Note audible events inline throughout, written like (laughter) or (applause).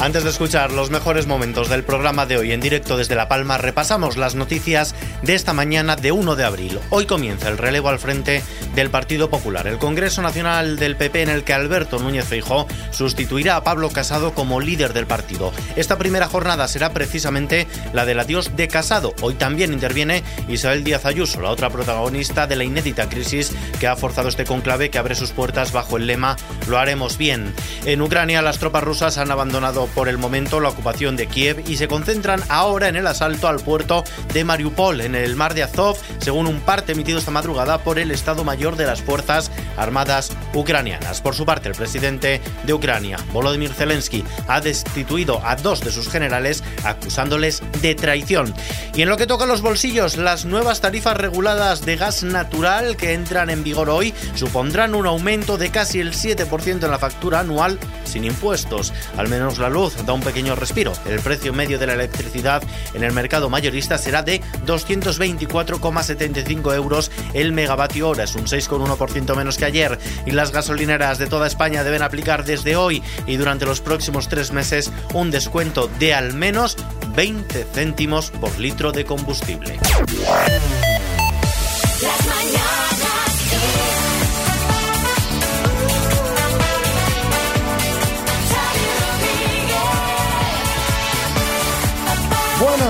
Antes de escuchar los mejores momentos del programa de hoy en directo desde La Palma, repasamos las noticias de esta mañana de 1 de abril. Hoy comienza el relevo al frente del Partido Popular, el Congreso Nacional del PP en el que Alberto Núñez Feijó sustituirá a Pablo Casado como líder del partido. Esta primera jornada será precisamente la del adiós de Casado. Hoy también interviene Isabel Díaz Ayuso, la otra protagonista de la inédita crisis que ha forzado este conclave que abre sus puertas bajo el lema Lo haremos bien. En Ucrania las tropas rusas han abandonado por el momento la ocupación de Kiev y se concentran ahora en el asalto al puerto de Mariupol, en el mar de Azov, según un parte emitido esta madrugada por el Estado Mayor de las Fuerzas Armadas ucranianas. Por su parte, el presidente de Ucrania, Volodymyr Zelensky, ha destituido a dos de sus generales acusándoles de traición. Y en lo que toca a los bolsillos, las nuevas tarifas reguladas de gas natural que entran en vigor hoy supondrán un aumento de casi el 7% en la factura anual sin impuestos. Al menos la luz da un pequeño respiro. El precio medio de la electricidad en el mercado mayorista será de 224,75 euros el megavatio hora. Es un 6,1% menos que ayer. Y las gasolineras de toda España deben aplicar desde hoy y durante los próximos tres meses un descuento de al menos 20 céntimos por litro de combustible.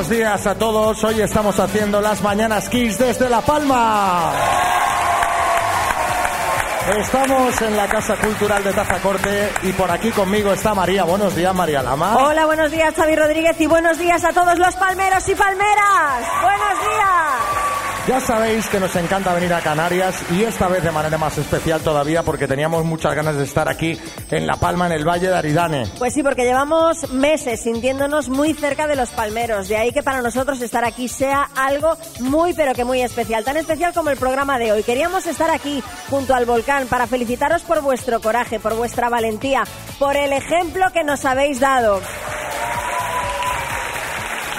Buenos días a todos. Hoy estamos haciendo las mañanas Kiss desde La Palma. Estamos en la Casa Cultural de Tazacorte y por aquí conmigo está María. Buenos días, María Lama. Hola, buenos días, Xavi Rodríguez y buenos días a todos los palmeros y palmeras. Ya sabéis que nos encanta venir a Canarias y esta vez de manera más especial todavía porque teníamos muchas ganas de estar aquí en La Palma, en el Valle de Aridane. Pues sí, porque llevamos meses sintiéndonos muy cerca de los palmeros. De ahí que para nosotros estar aquí sea algo muy, pero que muy especial. Tan especial como el programa de hoy. Queríamos estar aquí junto al volcán para felicitaros por vuestro coraje, por vuestra valentía, por el ejemplo que nos habéis dado.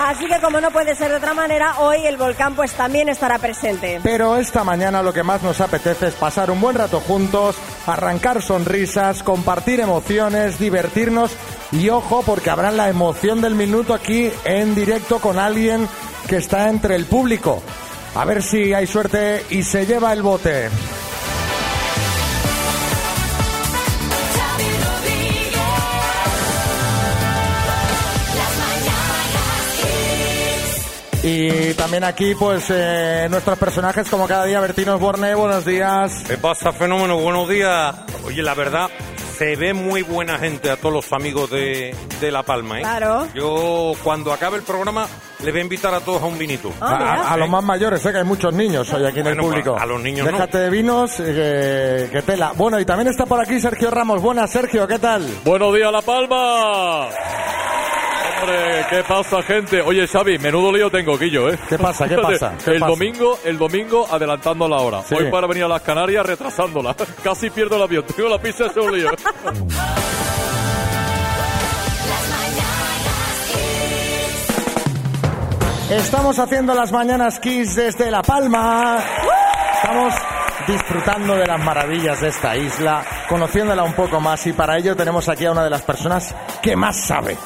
Así que como no puede ser de otra manera, hoy el volcán pues también estará presente. Pero esta mañana lo que más nos apetece es pasar un buen rato juntos, arrancar sonrisas, compartir emociones, divertirnos y ojo porque habrá la emoción del minuto aquí en directo con alguien que está entre el público. A ver si hay suerte y se lleva el bote. Y también aquí, pues, eh, nuestros personajes, como cada día, Bertino Borne, buenos días. ¿Qué pasa, fenómeno? Buenos días. Oye, la verdad, se ve muy buena gente a todos los amigos de, de La Palma, ¿eh? Claro. Yo, cuando acabe el programa, les voy a invitar a todos a un vinito. Ah, A, los más mayores, sé que hay muchos niños hoy aquí en el Bueno, público. a los niños no. Déjate de vinos, eh, que, que tela. Bueno, y también está por aquí Sergio Ramos. Buenas, Sergio, ¿qué tal? Buenos días, La Palma. Hombre, ¿qué pasa, gente? Oye, Xavi, menudo lío tengo, Guillo, ¿eh? ¿Qué pasa? ¿Qué pasa? (laughs) ¿Qué el pasa? domingo, el domingo adelantando la hora. Sí. Voy para venir a las Canarias retrasándola. (laughs) Casi pierdo el avión. Tengo la pizza es un lío. (laughs) Estamos haciendo las mañanas Kiss desde La Palma. Estamos disfrutando de las maravillas de esta isla, conociéndola un poco más y para ello tenemos aquí a una de las personas que más sabe.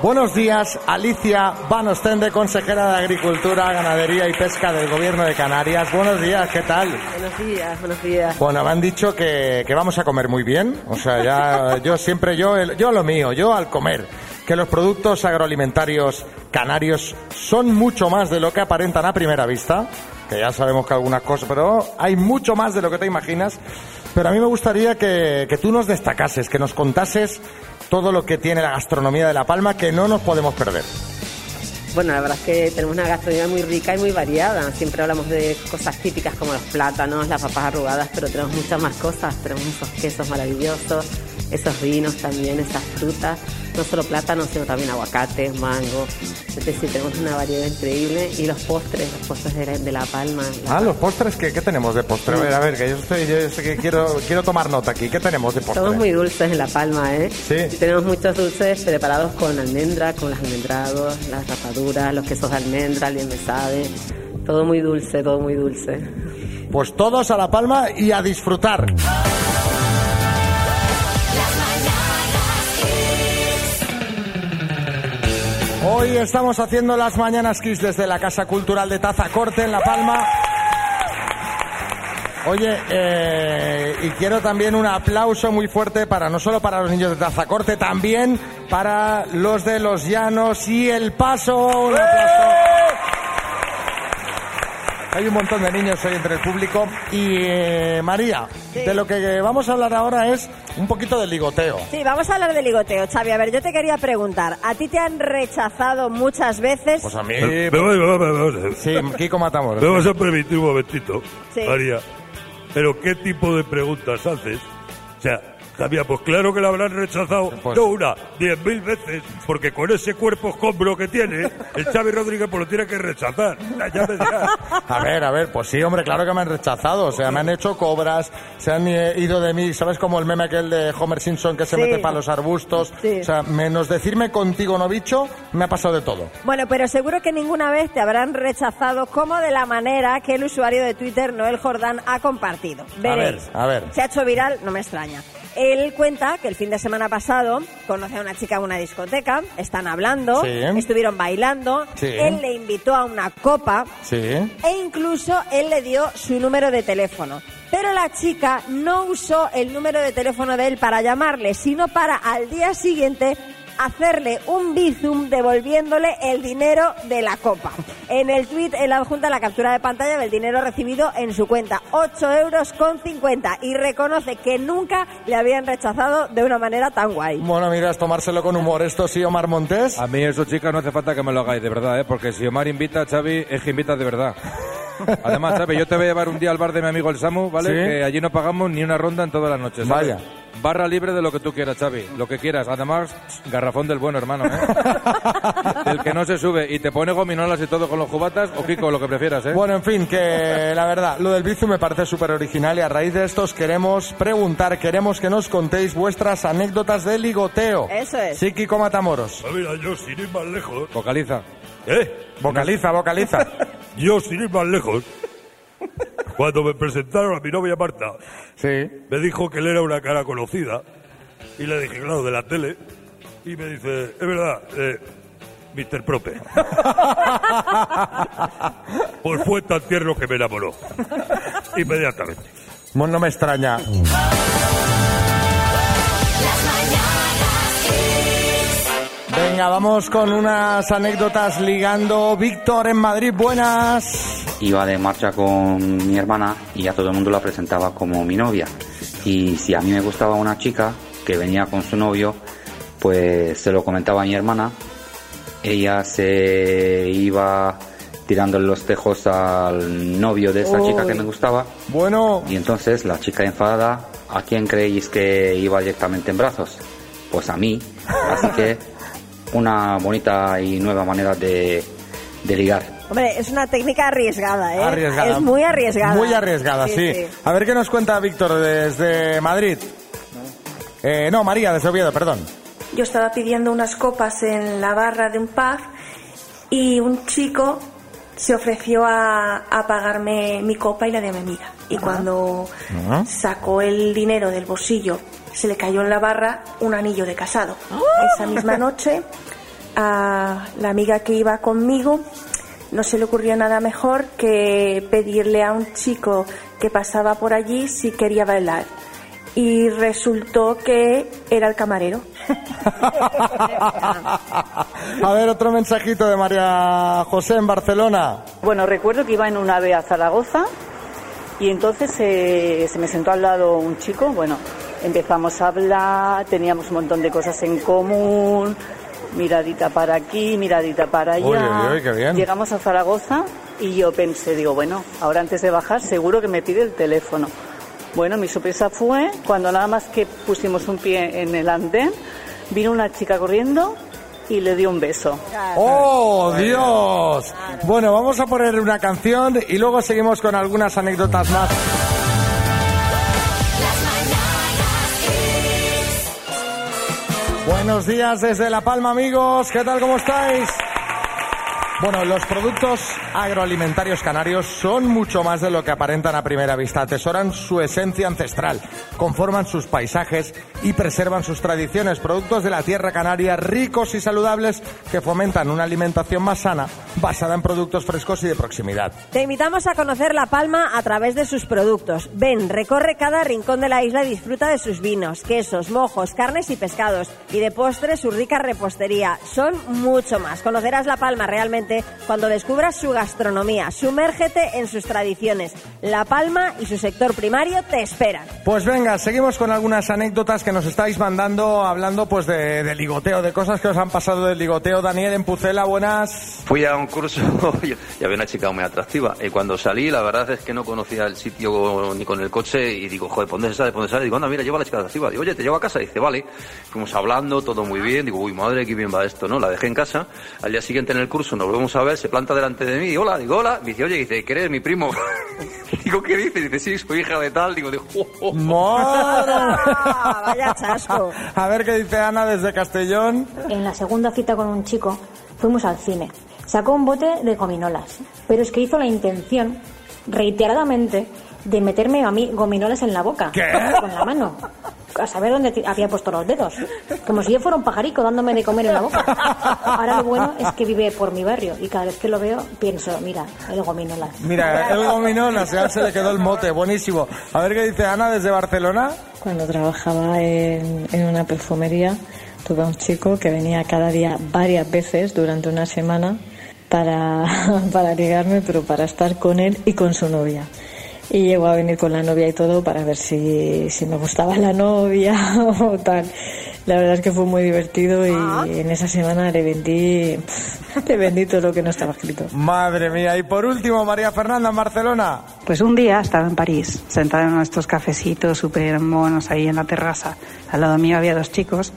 Buenos días, Alicia Van Ostende, consejera de Agricultura, Ganadería y Pesca del Gobierno de Canarias. Buenos días, ¿qué tal? Buenos días, buenos días. Bueno, me han dicho que, que vamos a comer muy bien. O sea, ya (laughs) yo siempre, yo, el- yo lo mío, yo al comer. Que los productos agroalimentarios canarios son mucho más de lo que aparentan a primera vista. Que ya sabemos que algunas cosas, pero hay mucho más de lo que te imaginas. Pero a mí me gustaría que, que tú nos destacases, que nos contases todo lo que tiene la gastronomía de La Palma que no nos podemos perder. Bueno, la verdad es que tenemos una gastronomía muy rica y muy variada. Siempre hablamos de cosas típicas como los plátanos, las papas arrugadas, pero tenemos muchas más cosas. Tenemos esos quesos maravillosos, esos vinos también, esas frutas. No solo plátanos, sino también aguacates, mango. Es decir, tenemos una variedad increíble. Y los postres, los postres de La, de la Palma. la- Ah, los postres, ¿qué, qué tenemos de postre? A ver, a ver, que yo, estoy, yo sé que quiero, (laughs) quiero tomar nota aquí. ¿Qué tenemos de postre? Somos muy dulces en La Palma, ¿eh? Sí. Tenemos muchos dulces preparados con almendra, con los almendrados, las rapaduras, los quesos de almendra, el me sabe. Todo muy dulce, todo muy dulce. Pues todos a La Palma y a disfrutar. Hoy estamos haciendo las Mañanas Kiss desde la Casa Cultural de Tazacorte en La Palma. Oye, eh, y quiero también un aplauso muy fuerte para no solo para los niños de Tazacorte, también para los de los Llanos y El Paso. Hay un montón de niños hoy entre el público. Y eh, María, Sí. de lo que vamos a hablar ahora es un poquito del ligoteo. Sí, vamos a hablar de ligoteo, Xavi. A ver, yo te quería preguntar, ¿a ti te han rechazado muchas veces? Pues a mí... Me, me- me- me- me- Sí, Kiko Matamoros. me vas a permitir un momentito, Sí. María. Pero ¿qué tipo de preguntas haces? O sea, Javier, pues claro que la habrán rechazado, Pues- no una, diez mil veces, porque con ese cuerpo escombro que tiene, el Xavi Rodríguez pues lo tiene que rechazar. Ya me dirás. A ver, a ver, pues sí, hombre, claro que me han rechazado. O sea, me han hecho cobras, se han ido de mí. ¿Sabes como el meme aquel de Homer Simpson que se Sí. mete para los arbustos? Sí. O sea, menos decirme contigo no bicho, me ha pasado de todo. Bueno, pero seguro que ninguna vez te habrán rechazado como de la manera que el usuario de Twitter, Noel Jordán, ha compartido. Veréis. ver, a ver. Se ha hecho viral, no me extraña. Él cuenta que el fin de semana pasado conoce a una chica en una discoteca, están hablando, Sí. estuvieron bailando, Sí. él le invitó a una copa Sí. e incluso él le dio su número de teléfono. Pero la chica no usó el número de teléfono de él para llamarle, sino para al día siguiente hacerle un bizum devolviéndole el dinero de la copa. En el tweet él adjunta la captura de pantalla del dinero recibido en su cuenta, 8 euros con 50, y reconoce que nunca le habían rechazado de una manera tan guay. Bueno, mira, es tomárselo con humor. Esto sí, Omar Montes. A mí eso, chicas, no hace falta que me lo hagáis, de verdad, ¿eh? Porque si Omar invita a Xavi, es que invita de verdad. (laughs) Además, Xavi, yo te voy a llevar un día al bar de mi amigo el Samu, ¿vale? Sí. Que allí no pagamos ni una ronda en todas las noches, ¿sabes? Vaya. Barra libre de lo que tú quieras, Xavi. Lo que quieras. Además, garrafón del bueno, hermano, ¿eh? (laughs) Del que no se sube y te pone gominolas y todo con los cubatas, o Kiko, lo que prefieras, ¿eh? Bueno, en fin, que la verdad, lo del bizum me parece súper original y a raíz de esto os queremos preguntar, queremos que nos contéis vuestras anécdotas de ligoteo. Eso es. Sí, Kiko Matamoros. Ah, mira, yo sin ir más lejos. Vocaliza. ¿Eh? Vocaliza, vocaliza. (laughs) Yo sin ir más lejos. Cuando me presentaron a mi novia Marta, Sí. me dijo que él era una cara conocida. Y le dije, claro, de la tele. Y me dice, es verdad, eh, Mr. Prope. (laughs) pues fue tan tierno que me enamoró. (laughs) Inmediatamente. No me extraña. Venga, vamos con unas anécdotas ligando. Víctor en Madrid, buenas. iba de marcha con mi hermana y a todo el mundo la presentaba como mi novia. Y si a mí me gustaba una chica que venía con su novio, pues se lo comentaba a mi hermana. Ella se iba tirando los tejos al novio de esa chica que me gustaba. Bueno, Y entonces la chica enfadada, ¿a quién creéis que iba directamente en brazos? Pues a mí. Así que una bonita y nueva manera de, de ligar. Hombre, es una técnica arriesgada, ¿eh? arriesgada. Es muy arriesgada. Muy arriesgada, sí. A ver qué nos cuenta Víctor desde Madrid. Eh, no, María, desde Oviedo, perdón. Yo estaba pidiendo unas copas en la barra de un pub y un chico se ofreció a, a pagarme mi copa y la de mi amiga. Y cuando Ajá. sacó el dinero del bolsillo, se le cayó en la barra un anillo de casado. Esa misma noche, a la amiga que iba conmigo no se le ocurrió nada mejor que pedirle a un chico que pasaba por allí si quería bailar. Y resultó que era el camarero. (laughs) A ver, otro mensajito de María José en Barcelona. Bueno, recuerdo que iba en un ave a Zaragoza y entonces eh, se me sentó al lado un chico. Bueno, empezamos a hablar, teníamos un montón de cosas en común, miradita para aquí, miradita para allá. Uy, uy, qué bien. Llegamos a Zaragoza y yo pensé, digo, bueno, ahora antes de bajar seguro que me pide el teléfono. Bueno, mi sorpresa fue cuando nada más que pusimos un pie en el andén, vino una chica corriendo y le dio un beso. ¡Oh, Dios! Bueno, vamos a poner una canción y luego seguimos con algunas anécdotas más. Buenos días desde La Palma, amigos. ¿Qué tal? ¿Cómo estáis? Bueno, los productos agroalimentarios canarios son mucho más de lo que aparentan a primera vista. Atesoran su esencia ancestral, conforman sus paisajes y preservan sus tradiciones. Productos de la tierra canaria ricos y saludables que fomentan una alimentación más sana, basada en productos frescos y de proximidad. Te invitamos a conocer La Palma a través de sus productos. Ven, recorre cada rincón de la isla y disfruta de sus vinos, quesos, mojos, carnes y pescados. Y de postre su rica repostería. Son mucho más. Conocerás La Palma realmente cuando descubras su gastronomía. Sumérgete en sus tradiciones. La Palma y su sector primario te esperan. Pues venga, seguimos con algunas anécdotas que nos estáis mandando, hablando pues de, de ligoteo, de cosas que os han pasado del ligoteo. Daniel en Pucela, buenas. Fui a un curso (laughs) y había una chica muy atractiva. Y cuando salí, la verdad es que no conocía el sitio ni con el coche. Y digo, joder, ¿por dónde sale? ¿Por dónde sale? Digo, anda, mira, lleva a la chica atractiva. Digo, oye, te llevo a casa. dice, vale. Fuimos hablando, todo muy bien. Digo, uy, madre, qué bien va esto, ¿no? La dejé en casa. Al día siguiente en el curso nos vemos a ver, se planta delante de mí. Hola, digo, hola. Me dice, oye, dice, ¿que eres mi primo? (laughs) digo, ¿qué dice? Dice, sí, soy hija de tal. Digo, oh, oh. Ah, vaya chasco. A ver qué dice Ana desde Castellón. En la segunda cita con un chico fuimos al cine. Sacó un bote de gominolas, pero es que hizo la intención, reiteradamente, de meterme a mí gominolas en la boca. ¿Qué? Con la mano. A saber dónde había puesto los dedos. Como si yo fuera un pajarico dándome de comer en la boca. Ahora lo bueno es que vive por mi barrio y cada vez que lo veo pienso, mira, el gominolas. Mira, el gominolas, ya se le quedó el mote, buenísimo. A ver qué dice Ana desde Barcelona. Cuando trabajaba en, en una perfumería, tuve un chico que venía cada día varias veces durante una semana para, (laughs) para ligarme, pero para estar con él y con su novia. Y llegó a venir con la novia y todo para ver si, si me gustaba la novia (laughs) o tal. La verdad es que fue muy divertido y en esa semana le vendí, (laughs) le vendí todo lo que no estaba escrito. Madre mía. Y por último, María Fernanda en Barcelona. Pues un día estaba en París, sentada en estos cafecitos súper monos ahí en la terraza. Al lado mío había dos chicos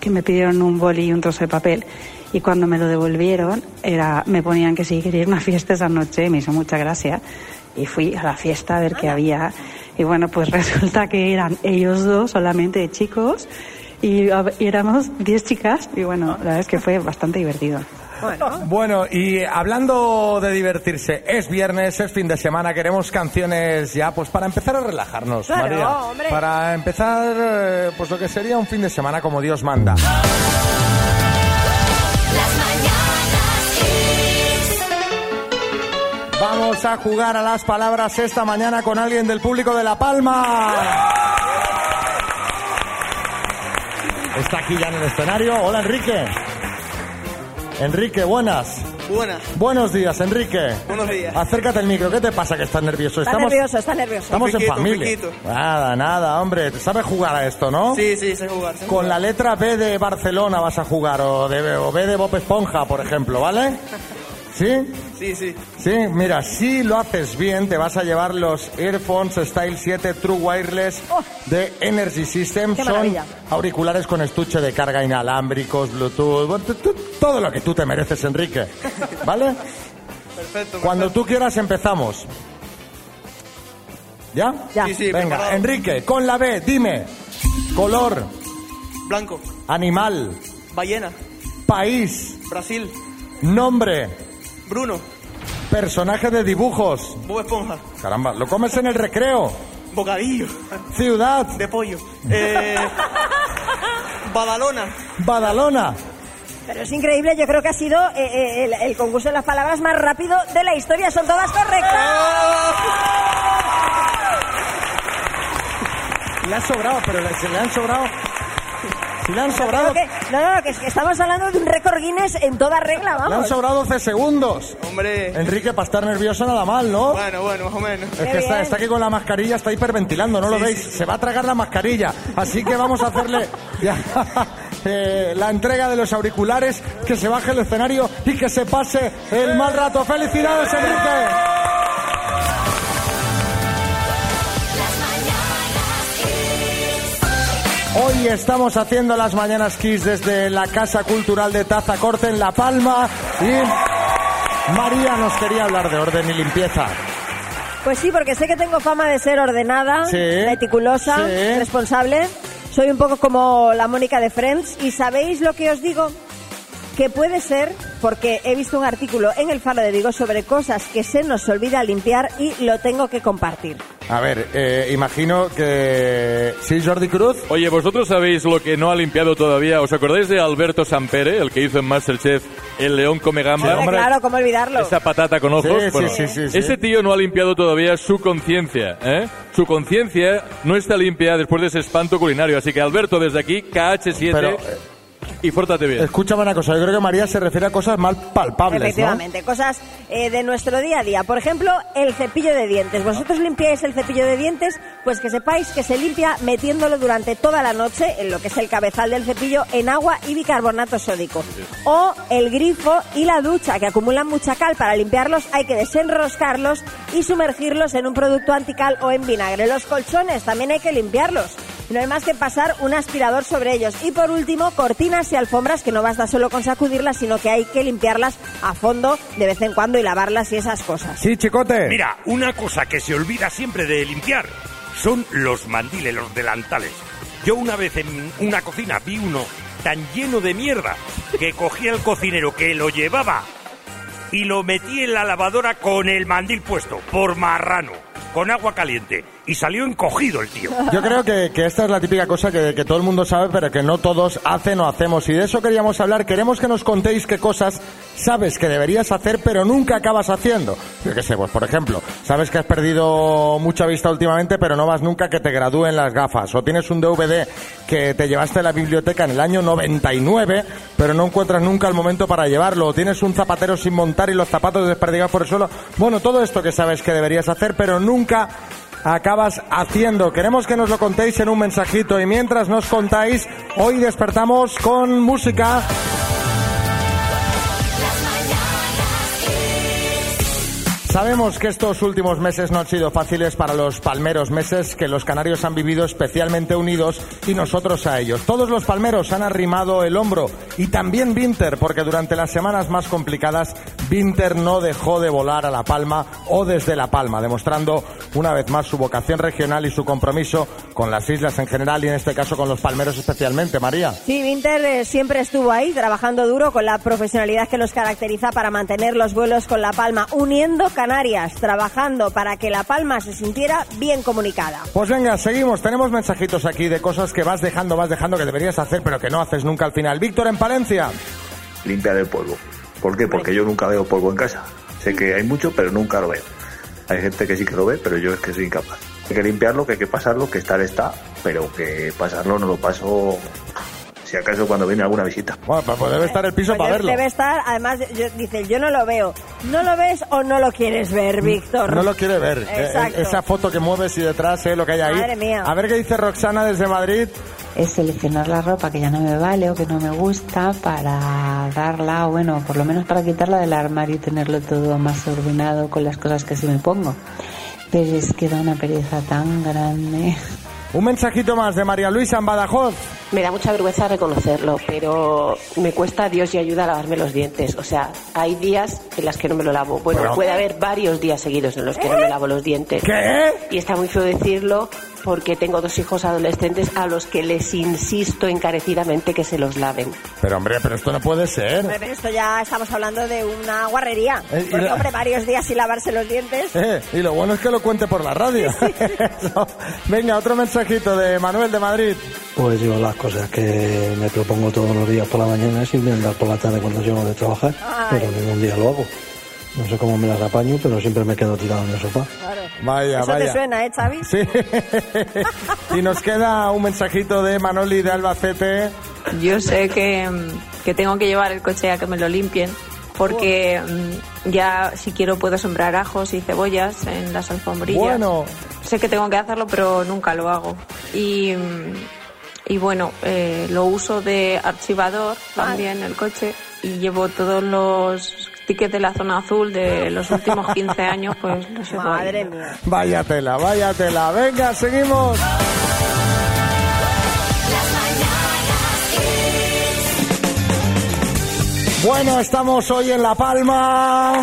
que me pidieron un boli y un trozo de papel. Y cuando me lo devolvieron, era, me ponían que si quería ir a una fiesta esa noche, me hizo mucha gracia. Y fui a la fiesta a ver qué había. Y bueno, pues (laughs) resulta que eran ellos dos solamente de chicos. Y, y éramos 10 chicas. Y bueno, la verdad es que fue bastante divertido. Bueno, y hablando de divertirse, es viernes, es fin de semana, queremos canciones ya, pues para empezar a relajarnos, Claro, María. hombre. Para empezar, eh, pues lo que sería un fin de semana como Dios manda. Vamos a jugar a las palabras esta mañana con alguien del público de La Palma. Está aquí ya en el escenario. Hola, Enrique. Enrique, buenas. Buenas. Buenos días, Enrique. Buenos días. Acércate al micro. ¿Qué te pasa que estás nervioso? Está nervioso, está nervioso. Estamos en Piquito, familia. piquito. Nada, nada, hombre. ¿Sabes jugar a esto, no? Sí, sí, sé jugar. sé Con jugar. la letra B de Barcelona vas a jugar, o, de, o B de Bob Esponja, por ejemplo, ¿vale? (laughs) ¿Sí? Sí, sí. Sí, mira, si lo haces bien, te vas a llevar los Earphones Style 7 True Wireless de Energy System. Oh. Qué Son maravilla. auriculares con estuche de carga inalámbricos, Bluetooth, todo lo que tú te mereces, Enrique. ¿Vale? Perfecto. Cuando tú quieras empezamos. ¿Ya? Ya. Sí, sí, Venga, preparado. Enrique, con la B, dime. Color, Blanco. animal, Ballena. país, Brasil. nombre, Bruno. personaje de dibujos. Bob Esponja. Caramba, ¿lo comes en el recreo? Bocadillo. Ciudad, De pollo. Eh, (laughs) Badalona. Badalona. Pero es increíble, yo creo que ha sido eh, eh, el, el concurso de las palabras más rápido de la historia. Son todas correctas. Le han sobrado, pero le, se le han sobrado. Si le han sobrado, que- no, no, que, es que estamos hablando de un récord Guinness en toda regla, le han vamos. sobrado 12 segundos. Hombre. Enrique, para estar nervioso nada mal, ¿no? Bueno, bueno, más o menos. Es Qué que está, bien. está aquí con la mascarilla, está hiperventilando, ¿no lo Sí, veis? sí. Se va a tragar la mascarilla. Así que vamos a hacerle (laughs) ya, eh, la entrega de los auriculares, que se baje el escenario y que se pase el mal rato. ¡Felicidades, Enrique! Hoy estamos haciendo las Mañanas Kiss desde la Casa Cultural de Taza Corte en La Palma y María nos quería hablar de orden y limpieza. Pues sí, porque sé que tengo fama de ser ordenada, Sí. meticulosa, Sí. responsable. Soy un poco como la Mónica de Friends. ¿Y sabéis lo que os digo? que puede ser porque he visto un artículo en el Faro de Vigo sobre cosas que se nos olvida limpiar y lo tengo que compartir. A ver, eh, imagino que... ¿Sí, Jordi Cruz? Oye, ¿vosotros sabéis lo que no ha limpiado todavía? ¿Os acordáis de Alberto Sampere, el que hizo en Masterchef El León come gamba? Hombre, claro, ¿cómo olvidarlo? Esa patata con ojos. Sí, sí, Bueno, sí, sí, sí. Ese tío no ha limpiado todavía su conciencia, ¿eh? Su conciencia no está limpia después de ese espanto culinario. Así que, Alberto, desde aquí, KH7 Pero, eh, y fórtate bien. Escúchame una cosa, yo creo que María se refiere a cosas mal palpables, ¿no? Efectivamente, cosas eh, de nuestro día a día. Por ejemplo, el cepillo de dientes. ¿Vosotros limpiáis el cepillo de dientes? Pues que sepáis que se limpia metiéndolo durante toda la noche, en lo que es el cabezal del cepillo, en agua y bicarbonato sódico. O el grifo y la ducha, que acumulan mucha cal. Para limpiarlos hay que desenroscarlos y sumergirlos en un producto antical o en vinagre. Los colchones también hay que limpiarlos. No hay más que pasar un aspirador sobre ellos. Y por último, cortinas y alfombras que no basta solo con sacudirlas, sino que hay que limpiarlas a fondo de vez en cuando y lavarlas y esas cosas. Sí, chicote. Mira, una cosa que se olvida siempre de limpiar son los mandiles, los delantales. Yo una vez en una cocina vi uno tan lleno de mierda que cogía el cocinero que lo llevaba y lo metí en la lavadora con el mandil puesto, por marrano, con agua caliente. Y salió encogido el tío. Yo creo que, que esta es la típica cosa que, que todo el mundo sabe, pero que no todos hacen o hacemos. Y de eso queríamos hablar. Queremos que nos contéis qué cosas sabes que deberías hacer, pero nunca acabas haciendo. Yo qué sé, pues por ejemplo, sabes que has perdido mucha vista últimamente, pero no vas nunca que te gradúen las gafas. O tienes un DVD que te llevaste a la biblioteca en el año 99, pero no encuentras nunca el momento para llevarlo. O tienes un zapatero sin montar y los zapatos desperdigados por el suelo. Bueno, todo esto que sabes que deberías hacer, pero nunca acabas haciendo. Queremos que nos lo contéis en un mensajito y mientras nos contáis, hoy despertamos con música. Sabemos que estos últimos meses no han sido fáciles para los palmeros, meses que los canarios han vivido especialmente unidos y nosotros a ellos. Todos los palmeros han arrimado el hombro y también Winter, porque durante las semanas más complicadas Winter no dejó de volar a La Palma o desde La Palma, demostrando una vez más su vocación regional y su compromiso con las islas en general y en este caso con los palmeros especialmente. María. Sí, Winter eh, siempre estuvo ahí trabajando duro con la profesionalidad que los caracteriza para mantener los vuelos con La Palma, uniendo Canarias, trabajando para que La Palma se sintiera bien comunicada. Pues venga, seguimos. Tenemos mensajitos aquí de cosas que vas dejando, vas dejando que deberías hacer, pero que no haces nunca al final. Víctor en Palencia. limpiar el polvo. ¿Por qué? Porque yo nunca veo polvo en casa. Sé que hay mucho, pero nunca lo veo. Hay gente que sí que lo ve, pero yo es que soy incapaz. Hay que limpiarlo, que hay que pasarlo, que estar está, pero que pasarlo no lo paso si acaso cuando viene alguna visita. Bueno, pues debe estar el piso Pues para debe- verlo. Debe estar, además, yo- dice, yo no lo veo. ¿No lo ves o no lo quieres ver, Víctor? No lo quiere ver. Eh, Exacto. eh, esa foto que mueves y detrás, eh, lo que hay ahí. Madre mía. A ver qué dice Roxana desde Madrid. es seleccionar la ropa que ya no me vale o que no me gusta para darla, o bueno, por lo menos para quitarla del armario y tenerlo todo más ordenado con las cosas que sí me pongo. Pero es que da una pereza tan grande. Un mensajito más de María Luisa en Badajoz. Me da mucha vergüenza reconocerlo, pero me cuesta Dios y ayuda a lavarme los dientes. O sea, hay días en las que no me lo lavo. Bueno, Pero- puede haber varios días seguidos en los que no me lavo los dientes. ¿Qué? Y está muy feo decirlo porque tengo dos hijos adolescentes a los que les insisto encarecidamente que se los laven. Pero hombre, pero esto no puede ser. Hombre, pero esto ya estamos hablando de una guarrería. Eh, Porque, la- hombre, varios días sin lavarse los dientes. Eh, y lo bueno es que lo cuente por la radio. (laughs) Eso. Venga, otro mensajito de Manuel de Madrid. Pues yo las cosas que me propongo todos los días por la mañana es irme a andar por la tarde cuando llego de trabajar, pero ningún día lo hago. No sé cómo me las apaño, pero siempre me quedo tirado en el sofá. Vaya, Eso vaya. te suena, ¿eh, Xavi? Sí. (laughs) y nos queda un mensajito de Manoli de Albacete. Yo sé que, mm, que tengo que llevar el coche a que me lo limpien, porque mm, ya si quiero puedo sembrar ajos y cebollas en las alfombrillas. Bueno. Sé que tengo que hacerlo, pero nunca lo hago. Y, mm, y bueno, eh, lo uso de archivador también el coche y llevo todos los tickets de la zona azul de los últimos 15 años, pues los llevo ahí. Madre mía. Vaya tela, vaya tela. Venga, seguimos. Bueno, estamos hoy en La Palma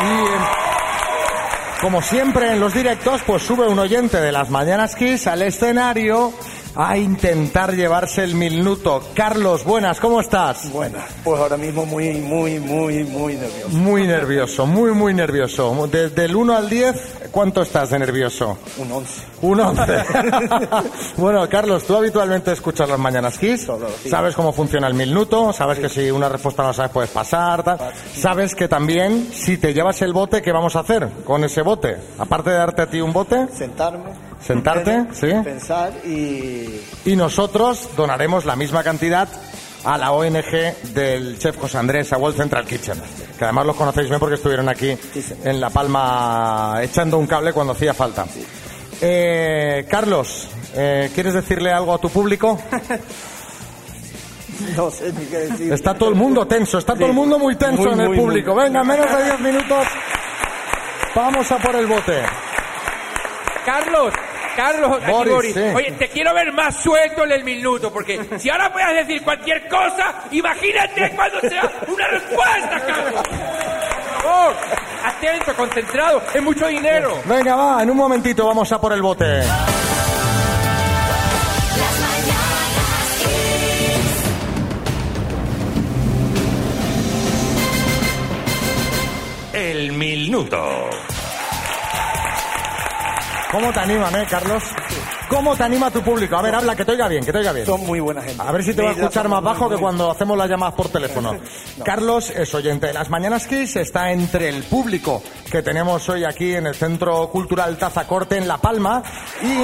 y como siempre en los directos, pues sube un oyente de las Mañanas Kiss al escenario a intentar llevarse el minuto. Carlos, buenas, ¿cómo estás? Buenas. Pues ahora mismo muy, muy, muy, muy nervioso. Muy nervioso, muy, muy nervioso. Desde el 1 al 10, ¿cuánto estás de nervioso? Un 11. Un 11. (laughs) bueno, Carlos, tú habitualmente escuchas las Mañanas Kiss. sí. Sabes cómo funciona el minuto, sabes que si una respuesta no la sabes puedes pasar. tal. Sabes que también si te llevas el bote, ¿qué vamos a hacer con ese bote? Aparte de darte a ti un bote, Sentarme. Sentarte, sí. Pensar y... y nosotros donaremos la misma cantidad a la ONG del chef José Andrés, a World Central Kitchen, que además los conocéis bien porque estuvieron aquí en La Palma echando un cable cuando hacía falta. Eh, Carlos, eh, ¿quieres decirle algo a tu público? (laughs) No sé ni qué decir. Está todo el mundo tenso, está todo el mundo muy tenso Muy, en el muy, público. muy. Venga, menos de 10 minutos. Vamos a por el bote. Carlos, Carlos, aquí Boris, Boris. sí. Oye, te quiero ver más suelto en el minuto, porque (laughs) si ahora puedes decir cualquier cosa, imagínate cuando sea una respuesta, Carlos. Por favor, atento, concentrado, es mucho dinero. Venga, va, en un momentito vamos a por el bote. El minuto. ¿Cómo te animan, eh, Carlos? ¿Cómo te anima tu público? A ver, habla, que te oiga bien, que te oiga bien. Son muy buena gente. A ver si te va a escuchar más bajo que cuando hacemos las llamadas por teléfono. (laughs) Carlos es oyente de las Mañanas Kiss, está entre el público que tenemos hoy aquí en el Centro Cultural Tazacorte en La Palma y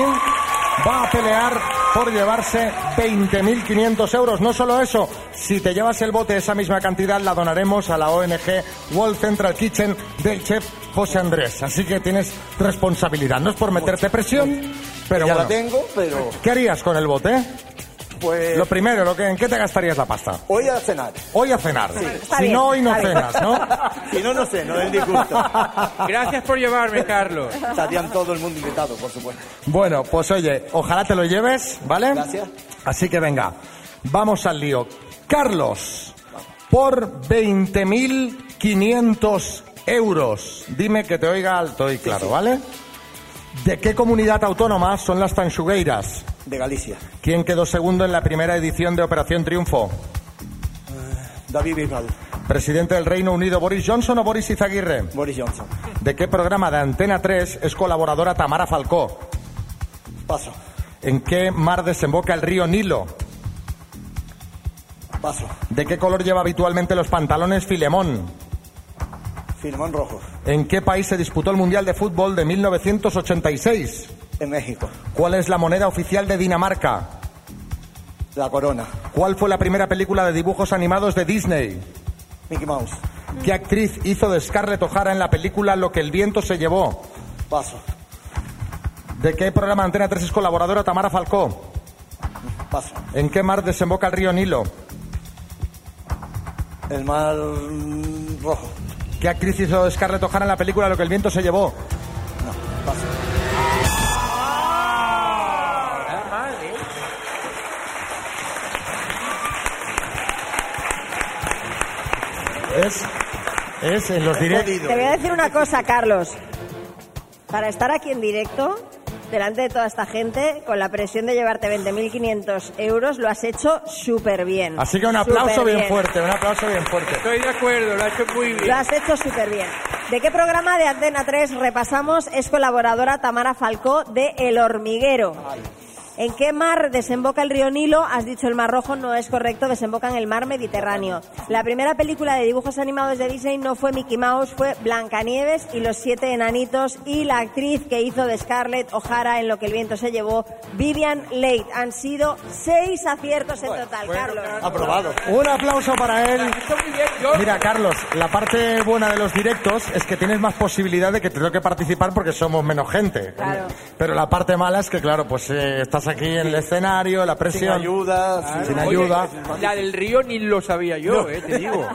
va a pelear por llevarse 20.500 euros. No solo eso, si te llevas el bote, esa misma cantidad la donaremos a la ONG World Central Kitchen del chef José Andrés. Así que tienes responsabilidad. No es por meterte presión, pero ya bueno. la tengo, pero... ¿Qué harías con el bote? Pues... Lo primero, lo que, ¿en qué te gastarías la pasta? Hoy a cenar. Hoy a cenar. Está si bien, no, hoy no cenas, ¿no? (laughs) si no, no sé, no es disgusto. (laughs) Gracias por llevarme, Carlos. Estarían todo el mundo invitado, por supuesto. Bueno, pues oye, ojalá te lo lleves, ¿vale? Gracias. Así que venga, vamos al lío. Carlos, por 20.500 euros, dime que te oiga alto y claro, ¿vale? ¿De qué comunidad autónoma son las Tanchugueiras? De Galicia. ¿Quién quedó segundo en la primera edición de Operación Triunfo? David Bisbal. ¿Presidente del Reino Unido Boris Johnson o Boris Izaguirre? Boris Johnson. ¿De qué programa de Antena 3 es colaboradora Tamara Falcó? Paso. ¿En qué mar desemboca el río Nilo? Paso. ¿De qué color lleva habitualmente los pantalones Filemón? Filemón Rojo. ¿En qué país se disputó el Mundial de Fútbol de 1986? En México. ¿Cuál es la moneda oficial de Dinamarca? La corona. ¿Cuál fue la primera película de dibujos animados de Disney? Mickey Mouse. ¿Qué actriz hizo de Scarlett O'Hara en la película Lo que el viento se llevó? Paso. ¿De qué programa Antena 3 es colaboradora Tamara Falcó? Paso. ¿En qué mar desemboca el río Nilo? El mar rojo. ¿Qué actriz hizo Scarlett O'Hara en la película Lo que el viento se llevó? Paso. Es, es en los directos. Te voy a decir una cosa, Carlos. Para estar aquí en directo, delante de toda esta gente, con la presión de llevarte 20.500 euros, lo has hecho súper bien. Así que un aplauso bien fuerte, un aplauso bien fuerte. Estoy de acuerdo, lo ha hecho muy bien. Lo has hecho súper bien. ¿De qué programa de Antena 3 repasamos? Es colaboradora Tamara Falcó de El Hormiguero. ¿En qué mar desemboca el río Nilo? Has dicho el Mar Rojo, no es correcto, desemboca en el mar Mediterráneo. La primera película de dibujos animados de Disney no fue Mickey Mouse, fue Blancanieves y los siete enanitos y la actriz que hizo de Scarlett O'Hara en Lo que el viento se llevó, Vivian Leigh. Han sido seis aciertos en total, Carlos. Aprobado. Un aplauso para él. Mira, Carlos, la parte buena de los directos es que tienes más posibilidad de que te toque participar porque somos menos gente. Claro. Pero la parte mala es que, claro, pues eh, estás aquí en el escenario, la Sin presión. ayuda. Sin ayuda. La del río ni lo sabía yo, eh, te digo.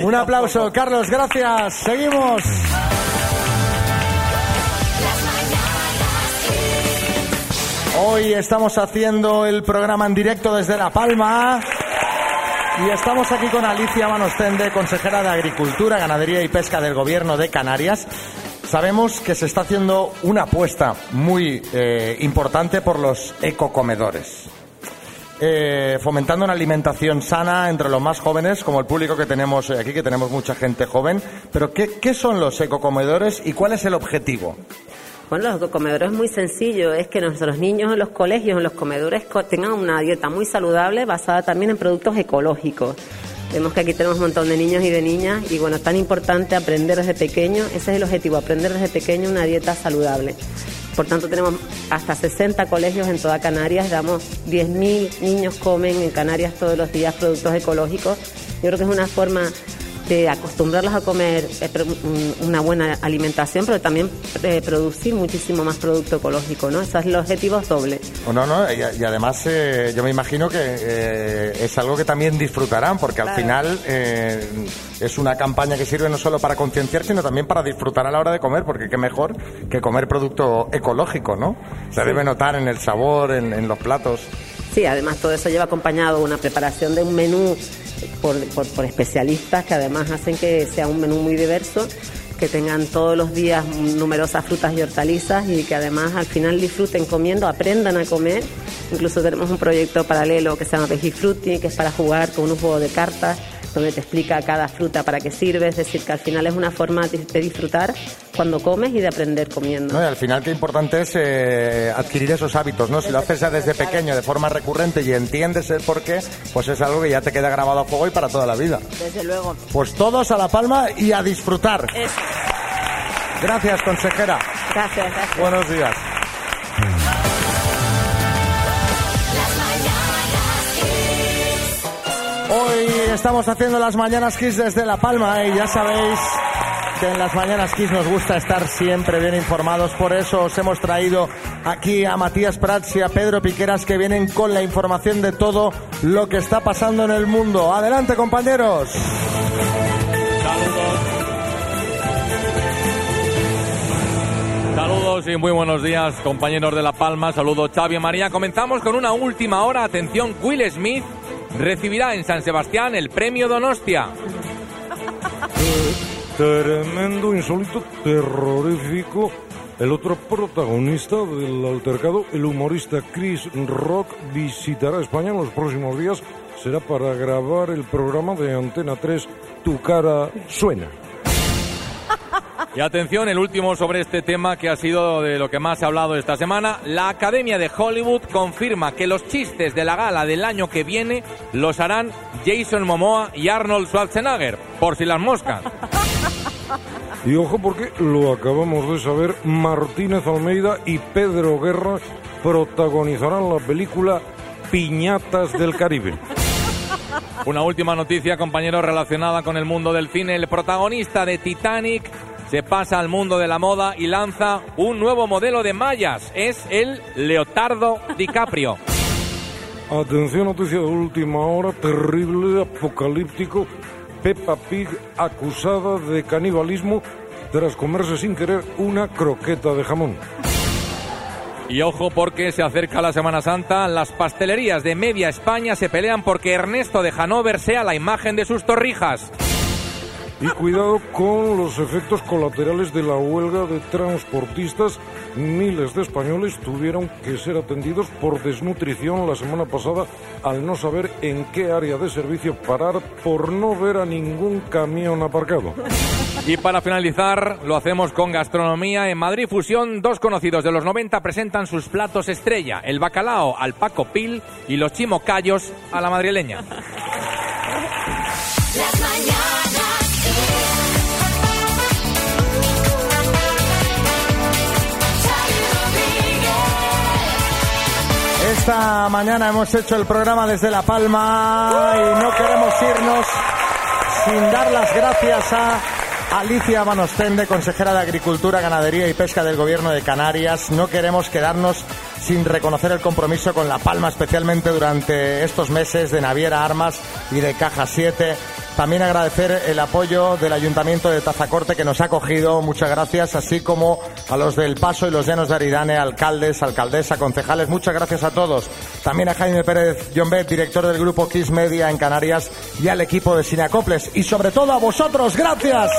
Un aplauso, Carlos, gracias. Seguimos. Hoy estamos haciendo el programa en directo desde La Palma. Y estamos aquí con Alicia Manostende, consejera de Agricultura, Ganadería y Pesca del Gobierno de Canarias. Sabemos que se está haciendo una apuesta muy eh, importante por los ecocomedores. Eh, fomentando una alimentación sana entre los más jóvenes, como el público que tenemos hoy aquí, que tenemos mucha gente joven. Pero, ¿qué, son los ecocomedores y cuál es el objetivo? Bueno, los comedores es muy sencillo, es que nuestros niños en los colegios, en los comedores, co- tengan una dieta muy saludable basada también en productos ecológicos. Vemos que aquí tenemos un montón de niños y de niñas y bueno, tan importante aprender desde pequeño, ese es el objetivo, aprender desde pequeño una dieta saludable. Por tanto, tenemos hasta 60 colegios en toda Canarias, damos 10.000 niños comen en Canarias todos los días productos ecológicos. Yo creo que es una forma de acostumbrarlos a comer eh, una buena alimentación, pero también eh, producir muchísimo más producto ecológico, ¿no? Ese es el objetivo doble. O no, no, y, y además eh, yo me imagino que eh, es algo que también disfrutarán, porque al final eh, es una campaña que sirve no solo para concienciar, sino también para disfrutar a la hora de comer, porque qué mejor que comer producto ecológico, ¿no? Se debe notar en el sabor, en, en los platos. Sí, además todo eso lleva acompañado una preparación de un menú por, por- especialistas que además hacen que sea un menú muy diverso, que tengan todos los días numerosas frutas y hortalizas y que además al final disfruten comiendo, aprendan a comer. Incluso tenemos un proyecto paralelo que se llama Vegifrutti, que es para jugar con un juego de cartas donde te explica cada fruta para qué sirve, es decir, que al final es una forma de de disfrutar cuando comes y de aprender comiendo. ¿no? Y al final qué importante es eh, adquirir esos hábitos, ¿no? Si lo haces ya desde pequeño de forma recurrente y entiendes el porqué, pues es algo que ya te queda grabado a fuego y para toda la vida. Desde luego. Pues todos a La Palma y a disfrutar. Eso. Gracias, consejera. Gracias, gracias. Buenos días. Hoy estamos haciendo las Mañanas Kiss desde La Palma y ya sabéis que en las Mañanas Kiss nos gusta estar siempre bien informados. Por eso os hemos traído aquí a Matías Prats y a Pedro Piqueras que vienen con la información de todo lo que está pasando en el mundo. Adelante, compañeros. Saludos y muy buenos días, compañeros de La Palma. Saludos, Xavi María. Comenzamos con una última hora. Atención, Will Smith recibirá en San Sebastián el premio Donostia. (laughs) Tremendo, insólito, terrorífico. El otro protagonista del altercado, el humorista Chris Rock, visitará España en los próximos días. Será para grabar el programa de Antena 3 Tu cara suena. Y atención, el último sobre este tema que ha sido de lo que más se ha hablado esta semana. La Academia de Hollywood confirma que los chistes de la gala del año que viene los harán Jason Momoa y Arnold Schwarzenegger, por si las moscas. (laughs) Y ojo porque lo acabamos de saber, Martínez Almeida y Pedro Guerra protagonizarán la película Piñatas del Caribe. Una última noticia, compañero, relacionada con el mundo del cine. El protagonista de Titanic se pasa al mundo de la moda y lanza un nuevo modelo de mallas. Es el Leotardo DiCaprio. (laughs) Atención, noticia de última hora, terrible, apocalíptico. Peppa Pig acusada de canibalismo tras comerse sin querer una croqueta de jamón. Y ojo porque se acerca la Semana Santa, las pastelerías de media España se pelean porque Ernesto de Hanover sea la imagen de sus torrijas. Y cuidado con los efectos colaterales de la huelga de transportistas. Miles de españoles tuvieron que ser atendidos por desnutrición la semana pasada al no saber en qué área de servicio parar por no ver a ningún camión aparcado. Y para finalizar, lo hacemos con gastronomía. En Madrid Fusión, dos conocidos de los 90 presentan sus platos estrella, el bacalao al Paco Pil y los chimocayos a la madrileña. Las Esta mañana hemos hecho el programa desde La Palma y no queremos irnos sin dar las gracias a Alicia Manostende, consejera de Agricultura, Ganadería y Pesca del Gobierno de Canarias. No queremos quedarnos sin reconocer el compromiso con La Palma, especialmente durante estos meses de Naviera Armas y de Caja 7. También agradecer el apoyo del Ayuntamiento de Tazacorte que nos ha acogido, muchas gracias, así como a los del Paso y los Llanos de Aridane, alcaldes, alcaldesa, concejales, muchas gracias a todos. También a Jaime Pérez Jombet, director del grupo Kiss Media en Canarias y al equipo de Sinacoples y sobre todo a vosotros, gracias.